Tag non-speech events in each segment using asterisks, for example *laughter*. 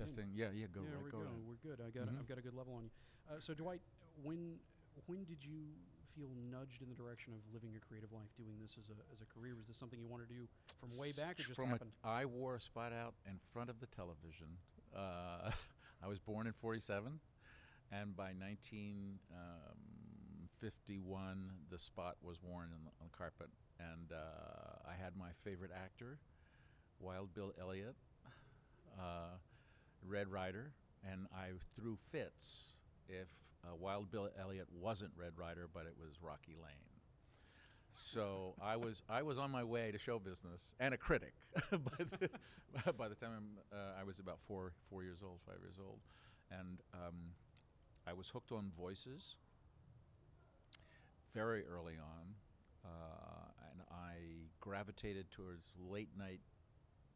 in. testing. Yeah, yeah, go yeah, right, we're go good. We're good. I got. A, Mhm. I've got a good level on you. Uh, so Dwight, when when did you feel nudged in the direction of living a creative life, doing this as a as a career? Was this something you wanted to do from way back, or just From happened? A, I wore a spot out in front of the television. Uh, *laughs* I was born in 47, and by 1951, the spot was worn on the, on the carpet. And uh, I had my favorite actor, Wild Bill Elliott, uh, Red Ryder, and I threw fits if uh, Wild Bill Elliott wasn't Red Ryder, but it was Rocky Lane. So I was I was on my way to show business and a critic *laughs* by, the, *laughs* by the time uh, I was about four four years old, five years old, and um, I was hooked on voices very early on, uh, and I gravitated towards late night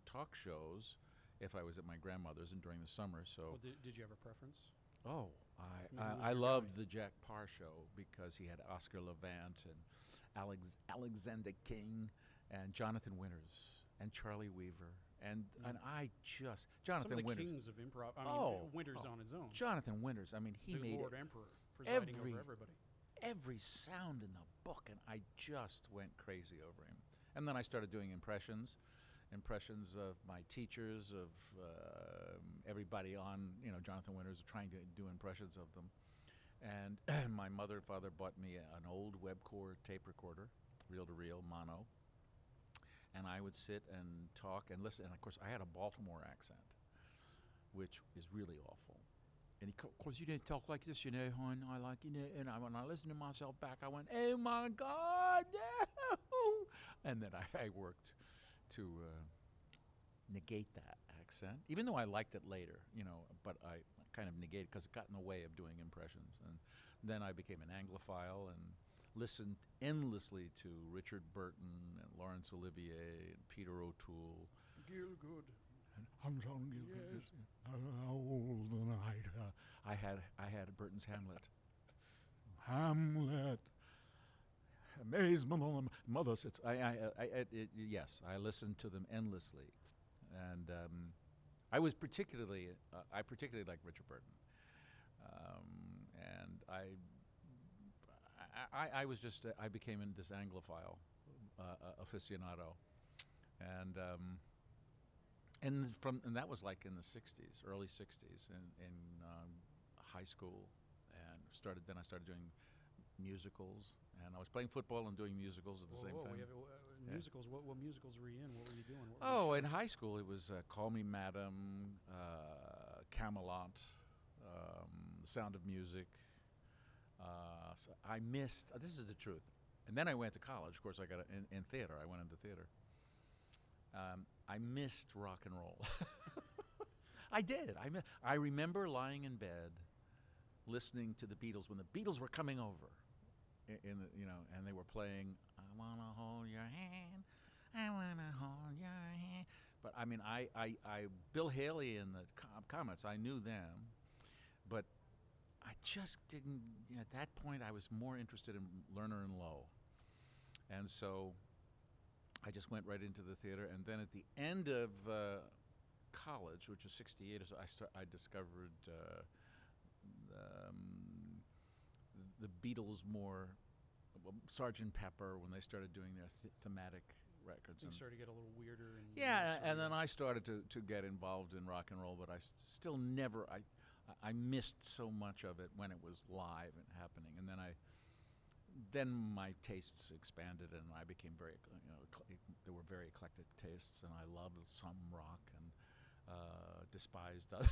talk shows if I was at my grandmother's and during the summer. So Well, did, did you have a preference? Oh, I, I, I loved guy? the Jack Paar show because he had Oscar Levant and Alex, Alexander King and Jonathan Winters and Charlie Weaver. And, hmm. and I just, Jonathan Some of the Winters. kings of improv. I mean, Oh, Winters oh. on his own. Jonathan Winters. I mean, he the made Lord it- Emperor presiding every- over everybody. every sound in the book, and I just went crazy over him. And then I started doing impressions, impressions of my teachers, of uh, everybody on, you know, Jonathan Winters, trying to do impressions of them. And *clears throat* my mother and father bought me an old Webcor tape recorder, reel to reel, mono. And I would sit and talk and listen. And of course, I had a Baltimore accent, which is really awful. And of course, you didn't talk like this, you know, hon. I like, you know. And I, when I listened to myself back, I went, oh my God, no. *laughs* And then I, I worked to uh, negate that accent, even though I liked it later, you know, but I kind of negated because it got in the way of doing impressions. And then I became an Anglophile and listened endlessly to Richard Burton and Laurence Olivier and Peter O'Toole. Gielgud. And I'm you, Yes. all the night. Uh, I had I had Burton's Hamlet. Hamlet. Mother sits. I, I, I, it, yes, I listened to them endlessly, and um, I was particularly uh, I particularly like Richard Burton, um, and I, I, I was just uh, I became this Anglophile uh, uh, aficionado, and. Um, and from and that was like in the 60s early 60s in, in um, high school and started then i started doing musicals and i was playing football and doing musicals at the Whoa, same whoa, time have, uh, Yeah. musicals. What, what musicals were you in? What were you doing? Were oh in high school it was uh, call me madam uh, camelot um, the sound of music uh, so i missed uh, this is the truth and then i went to college of course i got a, in, in theater i went into theater um, I missed rock and roll. *laughs* I did. I, mi- I remember lying in bed, listening to the Beatles when the Beatles were coming over, in, the, you know, and they were playing "I Wanna Hold Your Hand, I Wanna Hold Your Hand." But I mean, I, I, I Bill Haley in the com- comments, I knew them, but I just didn't. You know, at that point, I was more interested in Lerner and Loewe, and so I just went right into the theater, and then at the end of uh, college, which was '68, so, I start, I discovered uh, um, the Beatles more, well, Sergeant Pepper when they started doing their th- thematic records. Things started to get a little weirder. And yeah, and and then I started to, to get involved in rock and roll, but I s- still never I I missed so much of it when it was live and happening, and then I then my tastes expanded and I became very you know ecl- there were very eclectic tastes, and I loved some rock and uh, despised *laughs* others,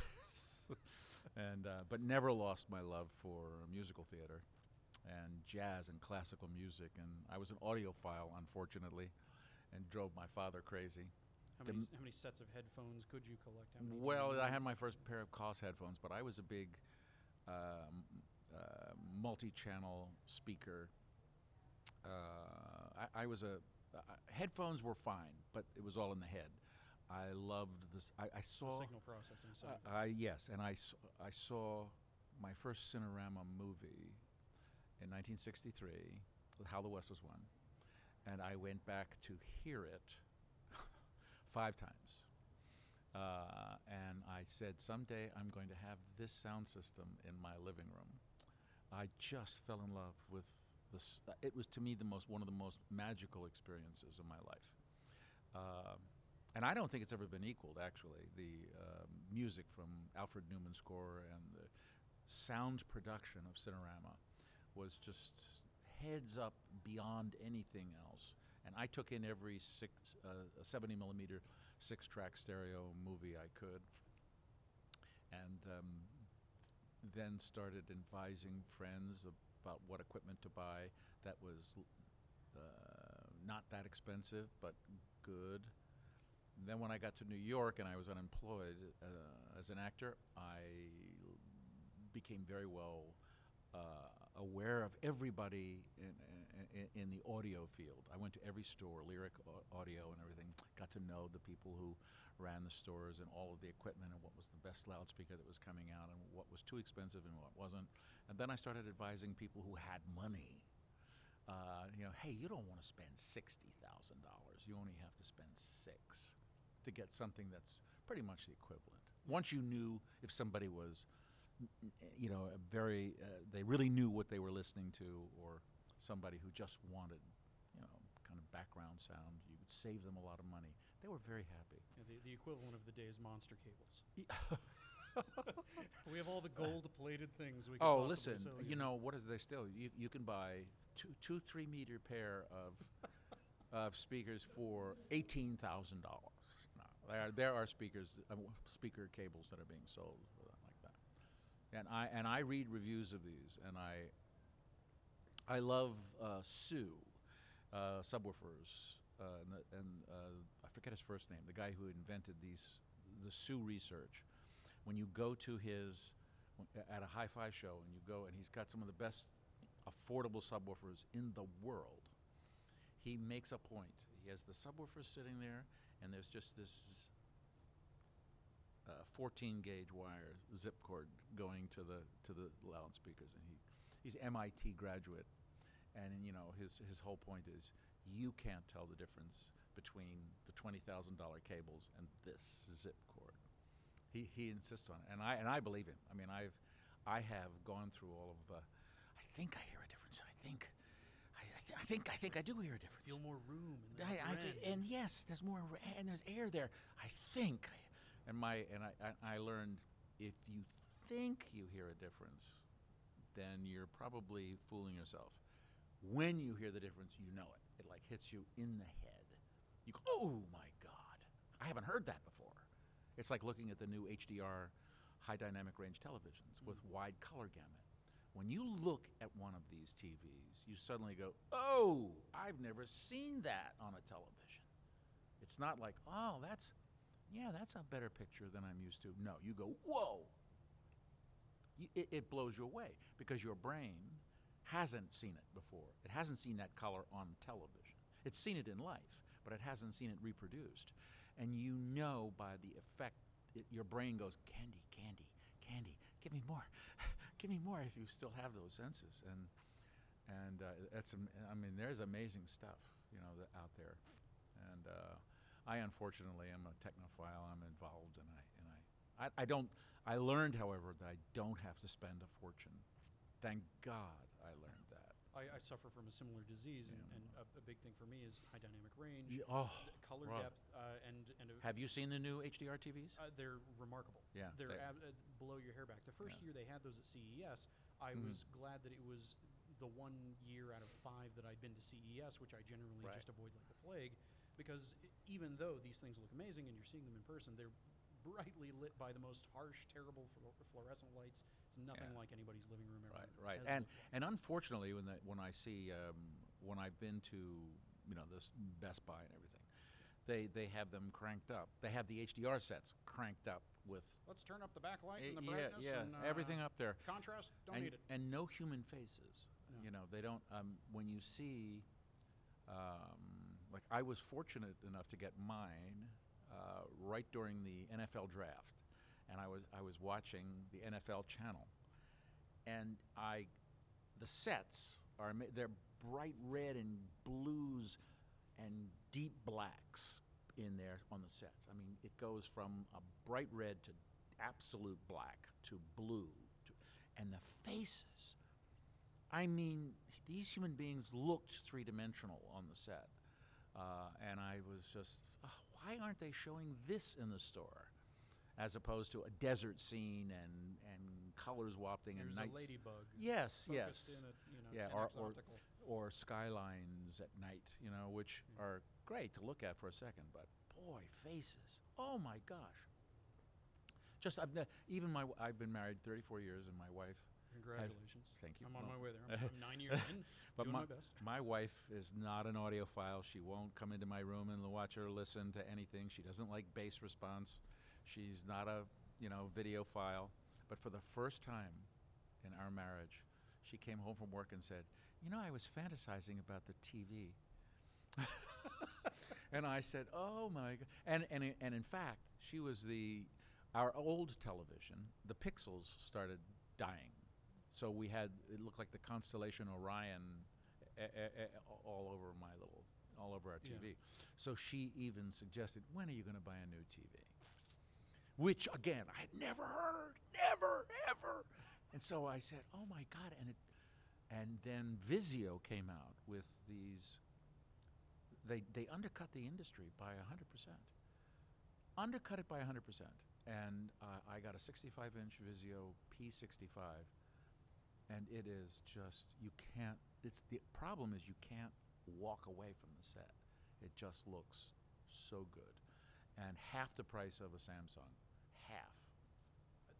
and uh, but never lost my love for musical theater and jazz and classical music, and I was an audiophile, unfortunately and drove my father crazy. How many, how many sets of headphones could you collect? How many Well, I had my first pair of Koss headphones, but I was a big um, uh, multi-channel speaker. Uh, I, I was a uh, headphones were fine, but it was all in the head. I loved this. I, I The saw signal processing uh. I yes, and I I saw my first Cinerama movie in 1963, How the West Was Won, and I went back to hear it *laughs* five times. Uh, and I said, someday I'm going to have this sound system in my living room. I just fell in love with this. Uh, it was to me the most one of the most magical experiences of my life. Um, and I don't think it's ever been equaled. Actually, the um, music from Alfred Newman's score and the sound production of Cinerama was just heads up beyond anything else. And I took in every six, uh, 70 millimeter six track stereo movie I could. And um, then started advising friends about what equipment to buy that was uh, not that expensive but good. And then when I got to New York and I was unemployed uh, as an actor, I became very well uh, aware of everybody in, in, in, the audio field. I went to every store, Lyric Audio and everything, got to know the people who ran the stores and all of the equipment and what was the best loudspeaker that was coming out and what was too expensive and what wasn't. And then I started advising people who had money. Uh, you know, hey, you don't want to spend sixty thousand dollars. You only have to spend six to get something that's pretty much the equivalent. Once you knew if somebody was you know, a very, uh, they really knew what they were listening to, or somebody who just wanted, you know, kind of background sound. You would save them a lot of money. They were very happy. Yeah, the, the equivalent of the day's monster cables. *laughs* *laughs* we have all the gold-plated things we can Oh, listen, sell you know, what is they still? You, you can buy two, two, three meter pair of, *laughs* of speakers for $18,000. No, there, there are speakers, uh, speaker cables that are being sold and I and I read reviews of these, and I I love uh, Hsu uh, subwoofers, uh, and, the, and uh, I forget his first name, the guy who invented these the Hsu research. When you go to his at a hi-fi show and you go and he's got some of the best affordable subwoofers in the world. He makes a point. He has the subwoofer sitting there, and there's just this uh, 14 gauge wire zip cord going to the to the loudspeakers, and he he's MIT graduate, and you know his his whole point is you can't tell the difference between the twenty thousand dollar cables and this zip cord. He he insists on it, and I and I believe him. I mean I've I have gone through all of the. I think I hear a difference. I think. I, I think I think I do hear a difference. Feel more room. In the I, I, and yes, there's more, and there's air there. I think and my and I, I, I learned if you think you hear a difference, then you're probably fooling yourself. When you hear the difference, you know it. It like hits you in the head. You go, oh my god, I haven't heard that before. It's like looking at the new HDR high dynamic range televisions mm-hmm. with wide color gamut. When you look at one of these TVs, you suddenly go, oh, I've never seen that on a television. It's not like, oh, that's yeah, that's a better picture than I'm used to. No, you go, whoa. it, it blows you away because your brain hasn't seen it before. It hasn't seen that color on television. It's seen it in life, but it hasn't seen it reproduced. And you know by the effect, it, your brain goes, candy, candy, candy, give me more, *laughs* give me more if you still have those senses. And, and uh, that's, I mean, there's amazing stuff, you know, out there. And, uh, I unfortunately am a technophile. I'm involved, and I and I, I, I don't. I learned, however, that I don't have to spend a fortune. Thank God I learned that. I, I suffer from a similar disease, and, and a, a, big thing for me is high dynamic range, yeah, oh, color right. depth, uh, and and. have you seen the new HDR TVs? Uh, they're remarkable. Yeah, they're ab- uh, blow your hair back. The first yeah. year they had those at CES, I mm-hmm. was glad that it was the one year out of five that I'd been to CES, which I generally right. just avoid like the plague because even though these things look amazing and you're seeing them in person, they're brightly lit by the most harsh, terrible fluorescent lights. It's nothing yeah. like anybody's living room ever. Right, right. And and unfortunately, when the, when I see um, when I've been to you know this Best Buy and everything, they they have them cranked up. They have the HDR sets cranked up with. Let's turn up the backlight and the yeah, brightness. Yeah, and, uh, everything up there. Contrast, don't and, need it. And no human faces. No. You know, they don't. Um, when you see. Um, like I was fortunate enough to get mine uh, right during the NFL draft, and I was I was watching the NFL channel, and I, the sets are they're bright red and blues, and deep blacks, in there on the sets. I mean, it goes from a bright red to absolute black to blue, to, and the faces. I mean, these human beings looked three dimensional on the set. And I was just, "Ugh, why aren't they showing this in the store? As opposed to a desert scene and, and colors wafting There's and a ladybug. Yes, yes. You know, Yeah, or- or- or skylines at night, you know, which Yeah. are great to look at for a second, but boy, faces. Oh my gosh. Just I've ne- even my I've been married 34 years and my wife Congratulations. thank you. I'm on well, my way there. I'm, *laughs* I'm nine years in, but doing my, my best. my wife is not an audiophile. She won't come into my room and watch or listen to anything. She doesn't like bass response. She's not a, you know, video file. But for the first time in our marriage, she came home from work and said, "You know, I was fantasizing about the TV." *laughs* and I said, "Oh my god!" And and i- and in fact, she was the our old television. The pixels started dying, so we had it looked like the constellation Orion a- a- a- all over my little all over our Yeah. TV. So she even suggested, "When are you going to buy a new TV?" Which again, I had never heard, never ever. And so I said, "Oh my god!" And it, and then Vizio came out with these. They they undercut the industry by hundred percent. Undercut it by hundred percent, and uh, I got a 65-inch Vizio P65, and it is just you can't. It's the problem is you can't walk away from the set. It just looks so good, and half the price of a Samsung, half.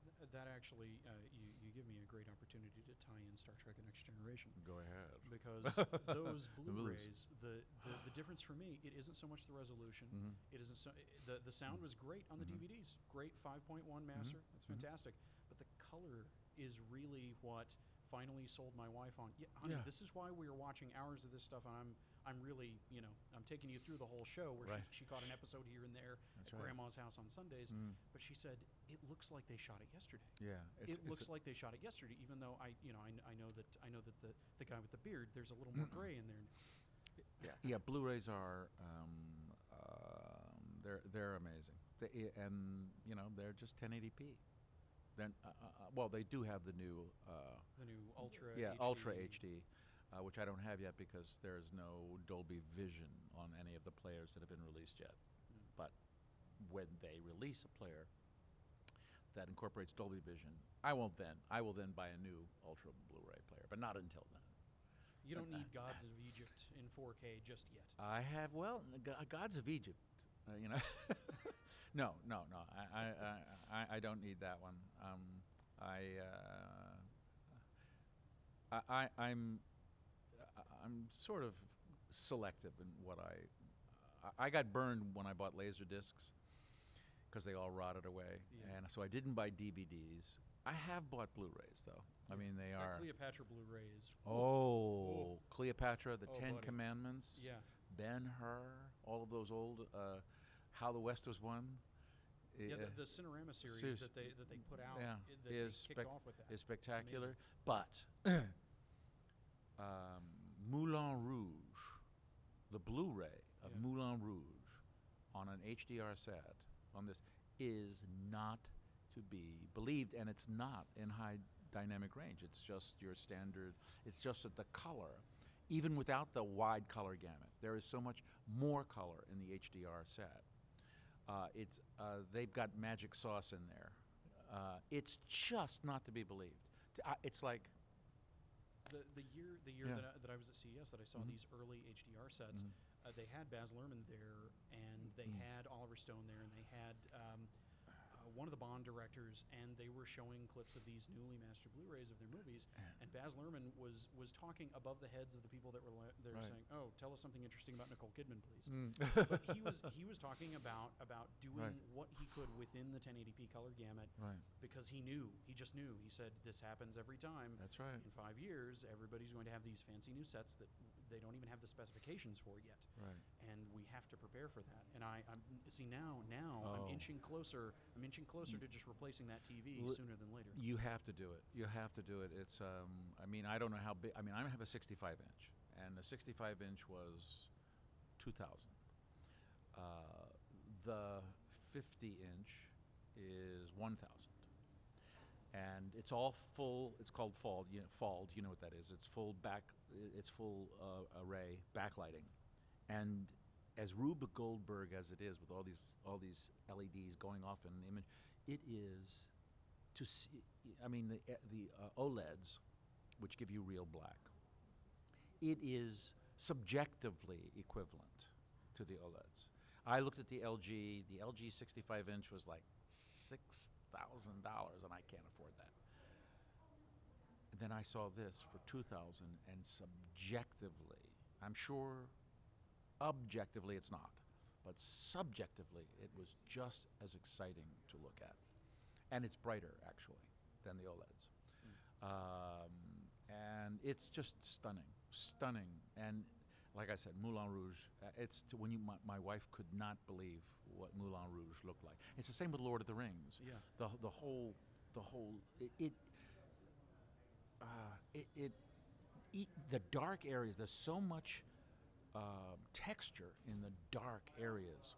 Th- that actually, uh, you, you give me a great opportunity to tie in Star Trek: The Next Generation. Go ahead. because *laughs* those Blu-rays. Blu-rays, the, the the difference for me, it isn't so much the resolution. Mhm. It isn't so. i- The the sound was great on the Mhm. DVDs. Great 5.1 master. That's Mhm. fantastic. But the color is really what finally sold my wife on. Yeah, honey, Yeah. this is why we are watching hours of this stuff, and I'm I'm really you know I'm taking you through the whole show where Right. she, she caught an episode here and there That's at right. Grandma's house on Sundays. Mm. But she said it looks like they shot it yesterday Yeah, it's, it looks a- like they shot it yesterday, even though I, you know, I, I know that I know that the, the guy with the beard, there's a little more gray in there. yeah, yeah. Blu-rays are um, um, they're they're amazing, they, and you know they're just 1080p. Then, uh, uh, uh, well, they do have the new uh, The new Ultra. yeah HD. Ultra HD, uh, which I don't have yet because there's no Dolby Vision on any of the players that have been released yet. Mm. But when they release a player that incorporates Dolby Vision, I won't then. I will then buy a new Ultra Blu-ray player, but not until then. You don't Uh, need Gods of Egypt in 4K just yet. I have well, the go- Gods of Egypt, uh, you know. *laughs* no, no, no. I, I, I, I, don't need that one. Um, I, uh, I, I, I'm, I- I'm sort of selective in what I. I got burned when I bought laser discs because they all rotted away, Yeah. and so I didn't buy DVDs. I have bought Blu-rays though. I mean, they are. Cleopatra Blu-ray is. Oh, Cleopatra, the Oh, Ten buddy. Commandments. Yeah. Ben Hur, all of those old uh, How the West Was Won. Yeah, the, the Cinerama series series- that they that they put out yeah, that is they kicked spec- off with that. is spectacular. But *clears throat* um, Moulin Rouge, the Blu-ray of Yeah. Moulin Rouge on an HDR set on this is not to be believed, and it's not in high dynamic range. It's just your standard. It's just that the color, even without the wide color gamut, there is so much more color in the HDR set. Uh, it's uh, they've got magic sauce in there. Uh, it's just not to be believed. It's like the the year the year Yeah. that, I, that I was at CES that I saw Mhm. these early HDR sets, Mhm. uh, they had Baz Luhrmann there, and they Mhm. had Oliver Stone there, and they had um, one of the Bond directors, and they were showing clips of these newly mastered Blu-rays of their movies. And Baz Luhrmann was was talking above the heads of the people that were li- there Right. saying, "Oh, tell us something interesting about Nicole Kidman, please." Mm. but he was he was *laughs* talking about about doing Right. what he could within the 1080p color gamut right. because he knew he just knew. He said this happens every time That's right. in five years, everybody's going to have these fancy new sets that they don't even have the specifications for yet, Right. and we have to prepare for that. And I, I'm see now, now I'm Oh. inching closer. I'm inching closer to just replacing that TV sooner than later. You have to do it. You have to do it. It's. Um, I mean, I don't know how big. I mean, I have a 65 inch, and the 65 inch was 2,000. Uh, the 50 inch is 1,000. And it's all full. It's called fold. You know, fold. You know what that is? It's full back. It's full uh, array backlighting, and as Rube Goldberg as it is with all these all these LEDs going off in the image, it is to see. I mean the uh, the uh, OLEDs, which give you real black. It is subjectively equivalent to the OLEDs. I looked at the LG. The LG 65 inch was like six thousand dollars, and I can't afford that. Then I saw this for two thousand, and subjectively, I'm sure, objectively it's not, but subjectively it was just as exciting to look at, and it's brighter actually than the OLEDs, um, and it's just stunning, stunning, and like I said, Moulin Rouge. Uh, it's to when you my, my wife could not believe what Moulin Rouge looked like. It's the same with Lord of the Rings. Yeah. The the whole the whole it. it uh, it, it e- the dark areas. There's so much um texture in the dark areas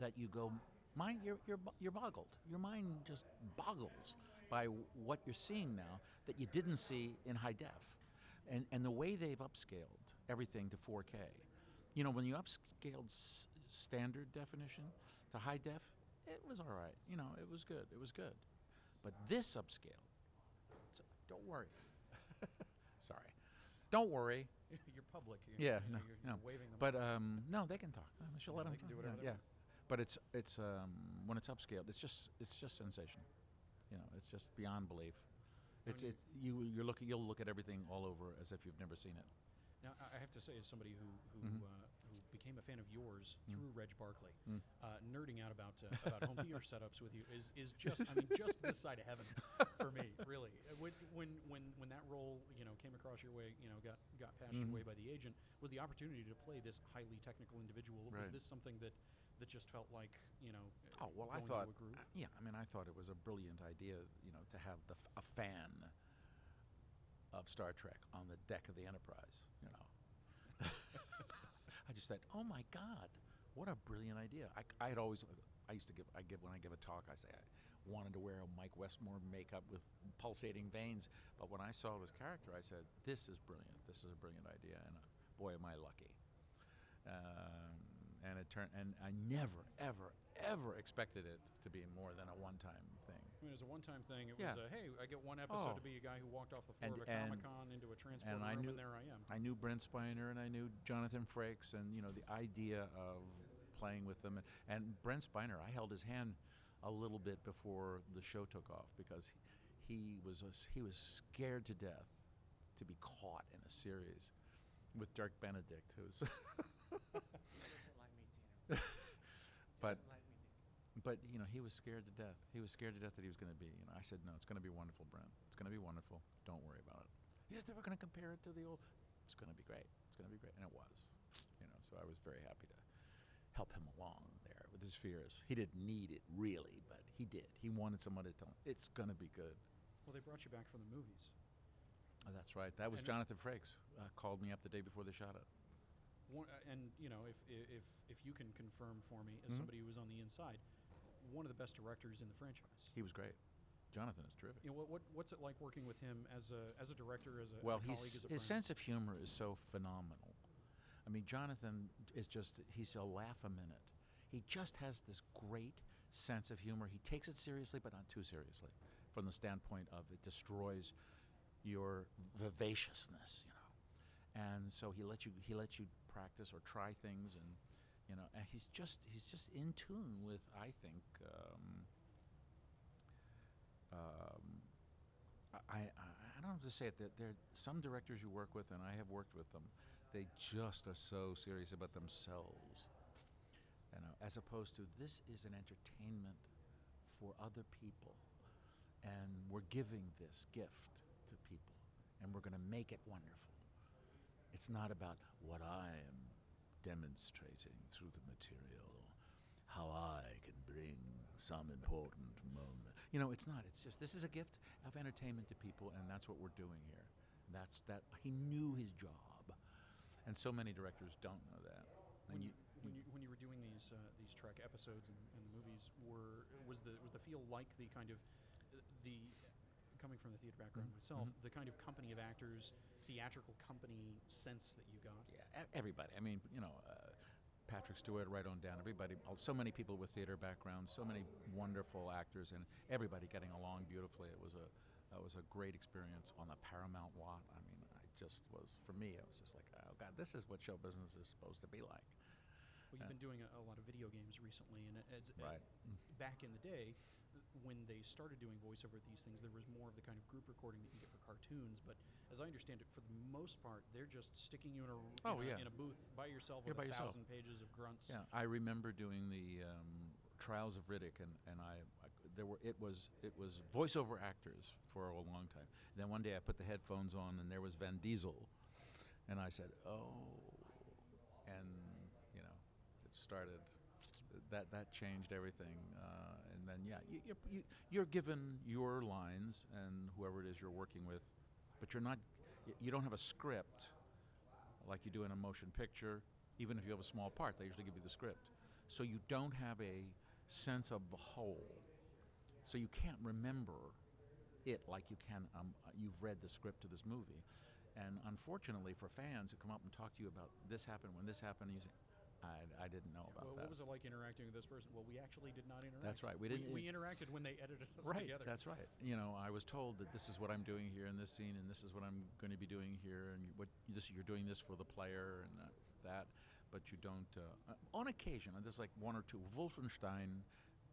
that you go, mind you're you're you're boggled. Your mind just boggles by what you're seeing now that you didn't see in high def, and and the way they've upscaled everything to 4K. You know, when you upscaled s- standard definition to high def, it was all right. You know, it was good. It was good, but this upscale, don't worry. *laughs* Sorry, don't worry. *laughs* you're public. You're, Yeah, you no, you're, no. you're waving them. But um, no, they can talk. Uh, she'll Yeah, let them they can do whatever yeah, yeah. But it's it's um, when it's upscaled, it's just it's just sensational. You know, it's just beyond belief. It's it's you you look you'll look at everything all over as if you've never seen it. Now, I I have to say, as somebody who who, Mhm. uh, who became a fan of yours Mm. through Reg Barclay, Mm. uh, nerding out about uh, about home theater *laughs* setups with you is is just I mean just this side of heaven for me, *laughs* really. Uh, When when when when that role you know came across your way, you know got got passed away by the agent, was the opportunity to play this highly technical individual. Was this something that that just felt like you know? Oh well, I thought uh, yeah. I mean, I thought it was a brilliant idea. You know, to have the f- a fan of Star Trek on the deck of the Enterprise. You know, *laughs* I just thought, oh my God, what a brilliant idea! I, I had always, I used to give, I give when I give a talk, I say I wanted to wear a Mike Westmore makeup with pulsating veins. But when I saw this character, I said, this is brilliant. This is a brilliant idea, and uh, boy, am I lucky. Um, and it turned, and I never, ever, ever expected it to be more than a one-time mean, it was a one-time thing. It Yeah. was a hey, I get one episode Oh. to be a guy who walked off the floor And- of a Comic Con into a transport and room, I knew- and there I am. I knew Brent Spiner and I knew Jonathan Frakes, and you know the idea of playing with them. And, and Brent Spiner, I held his hand a little bit before the show took off because he, he was a s he was scared to death to be caught in a series with Dirk Benedict, who's. *laughs* *laughs* but but you know he was scared to death. He was scared to death that he was going to be. You know, I said no, it's going to be wonderful, Brent. It's going to be wonderful. Don't worry about it. He said they were going to compare it to the old. It's going to be great. It's going to be great, and it was. You know, so I was very happy to help him along there with his fears. He didn't need it really, but he did. He wanted someone to tell him it's going to be good. Well, they brought you back from the movies. Oh, that's right. That was And- Jonathan Frakes. Uh, called me up the day before they shot it. One, uh, and you know, if if if you can confirm for me, as Mhm. somebody who was on the inside, one of the best directors in the franchise. He was great. Jonathan is terrific. You know, what, what what's it like working with him as a as a director, as a, well, as a colleague, as a his friend? sense of humor is so phenomenal. I mean, Jonathan is just, he's a laugh a minute. He just has this great sense of humor. He takes it seriously, but not too seriously, from the standpoint of it destroys your vivaciousness, you know. And so he lets you, he lets you practice or try things, and you know, and he's just, he's just in tune with, I think, um, um, I, I, I don't have to say it. There, there are some directors you work with, and I have worked with them. They just are so serious about themselves, you know, as opposed to this is an entertainment for other people, and we're giving this gift to people, and we're going to make it wonderful. It's not about what I am demonstrating through the material, how I can bring some important moment. You know, it's not. It's just this is a gift of entertainment to people, and that's what we're doing here. That's that. He knew his job, and so many directors don't know that. when you, when you when you were doing these uh, these Trek episodes and, and movies were was the was the feel like the kind of the coming from the theater background Mhm, myself, mhm. the kind of company of actors, theatrical company sense that you got. Yeah, everybody. I mean, you know, uh, Patrick Stewart, right on down. Everybody, so many people with theater backgrounds, so many wonderful actors, and everybody getting along beautifully. It was a, that was a great experience on the Paramount lot. I mean, I just was, for me, I was just like, oh God, this is what show business is supposed to be like. Well, you've Uh, been doing a, a lot of video games recently, and it's, Right. back in the day, when they started doing voiceover at these things, there was more of the kind of group recording that you get for cartoons. But as I understand it, for the most part, they're just sticking you in a, Oh, in, a yeah. in a booth by yourself Yeah, with by a yourself. thousand pages of grunts. Yeah, I remember doing the um, Trials of Riddick, and, and I, I there were it was it was voiceover actors for a long time. then one day I put the headphones on, and there was Vin Diesel, and I said, "Oh," and you know, it started. That that changed everything, uh, and then yeah, you, you're, you, you're given your lines and whoever it is you're working with, but you're not. You don't have a script like you do in a motion picture. Even if you have a small part, they usually give you the script. So you don't have a sense of the whole. So you can't remember it like you can. Um, you've read the script to this movie, and unfortunately for fans who come up and talk to you about this happened when this happened, you say, "I, I didn't know about Well, that." what was it like interacting with this person? Well, we actually did not interact. That's right, we didn't- We, interacted when they edited us right, together. that's right. You know, I was told that this is what I'm doing here in this scene, and this is what I'm going to be doing here, and what this you're doing this for the player and that, that but you don't. Uh, uh, on occasion, and there's like one or two. Wolfenstein,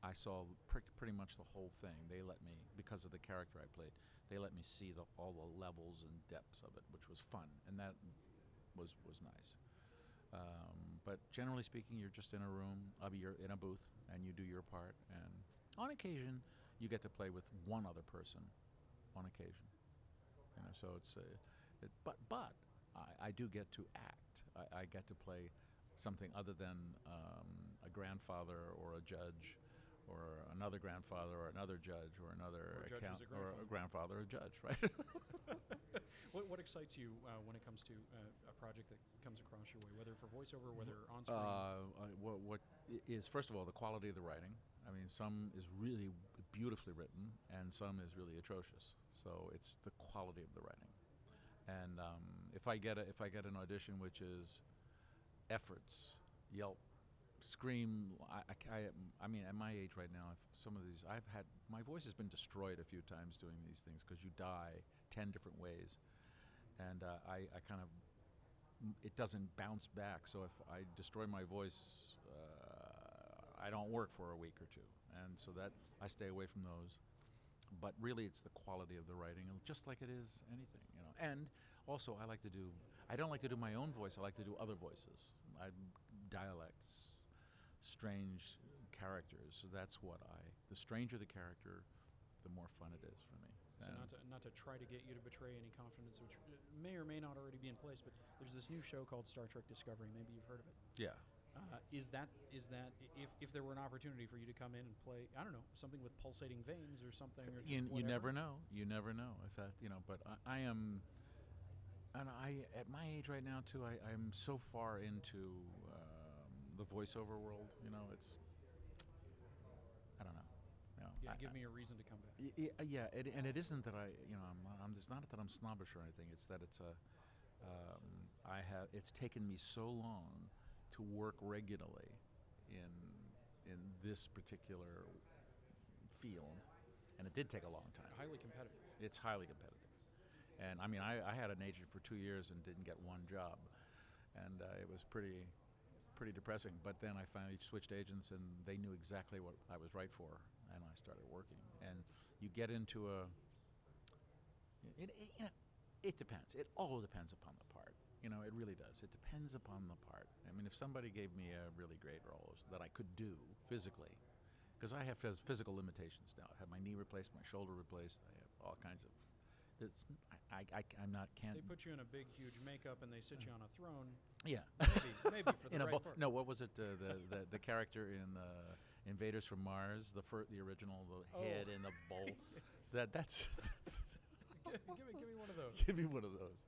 I saw pr- pretty much the whole thing. They let me because of the character I played. They let me see the, all the levels and depths of it, which was fun, and that was was nice. But generally speaking, you're just in a room, uh, you're in a booth, and you do your part. And on occasion, you get to play with one other person. On occasion, you know. So it's, uh, it, but but I, I do get to act. I, I get to play something other than um, a grandfather or a judge. Or another grandfather, or another judge, or another Or a account, a or a grandfather, or a judge, right? *laughs* What, what excites you uh, when it comes to uh, a project that comes across your way, whether for voiceover, whether on screen? Uh, what, what is first of all the quality of the writing. I mean, some is really beautifully written, and some is really atrocious. So it's the quality of the writing. And um, if I get a, if I get an audition which is efforts, yelp, scream, I, I, I, mean, at my age right now, if some of these I've had my voice has been destroyed a few times doing these things because you die ten different ways, and uh, I, I kind of it doesn't bounce back. So if I destroy my voice, uh, I don't work for a week or two, and so that I stay away from those. But really, it's the quality of the writing, just like it is anything, you know. And also, I like to do. I don't like to do my own voice. I like to do other voices, I, dialects, strange characters. So that's what I. The stranger the character, the more fun it is for me. So And- not to, not to try to get you to betray any confidence, which uh, may or may not already be in place, but there's this new show called Star Trek Discovery. Maybe you've heard of it. yeah. Uh, is that is that if, if there were an opportunity for you to come in and play I don't know something with pulsating veins or something or you, you never know. You never know. If that, you know, but I, I am, and I at my age right now too. I, I'm so far into um, the voiceover world. You know, it's. I don't know. You know, yeah I- give me a reason to come back Y- y- uh, yeah, it, and it isn't that I, you know, I'm, I'm. It's not that I'm snobbish or anything. It's that it's a. Um, I have. It's taken me so long to work regularly in in this particular field, and it did take a long time. highly competitive It's highly competitive, and I mean, I, I had an agent for two years and didn't get one job, and uh, it was pretty pretty depressing. But then I finally switched agents, and they knew exactly what I was right for, and I started working. And you get into a it, it, you know, it depends. It all depends upon the part. You know, it really does. It depends upon the part. I mean, if somebody gave me a really great role that I could do physically, because I have phys- physical limitations now. I have my knee replaced, my shoulder replaced. I have all kinds of. It's, I, I, I, am not can't. they put you in a big huge makeup and they sit you on a throne yeah. *laughs* maybe maybe for *laughs* the in right bo- part no, what was it? Uh, the, the the character in uh, Invaders from Mars, the fir- the original, the Oh. head in the bowl. *laughs* that that's. give, give me give me one of those Give me one of those.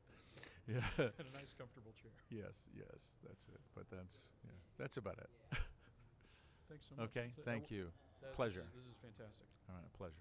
Yeah. in a nice comfortable chair Yes, yes, that's it. But that's yeah, that's about it. Thanks so much. Okay, That's thank w- you. that- this Pleasure. is- This is fantastic. All right, a pleasure.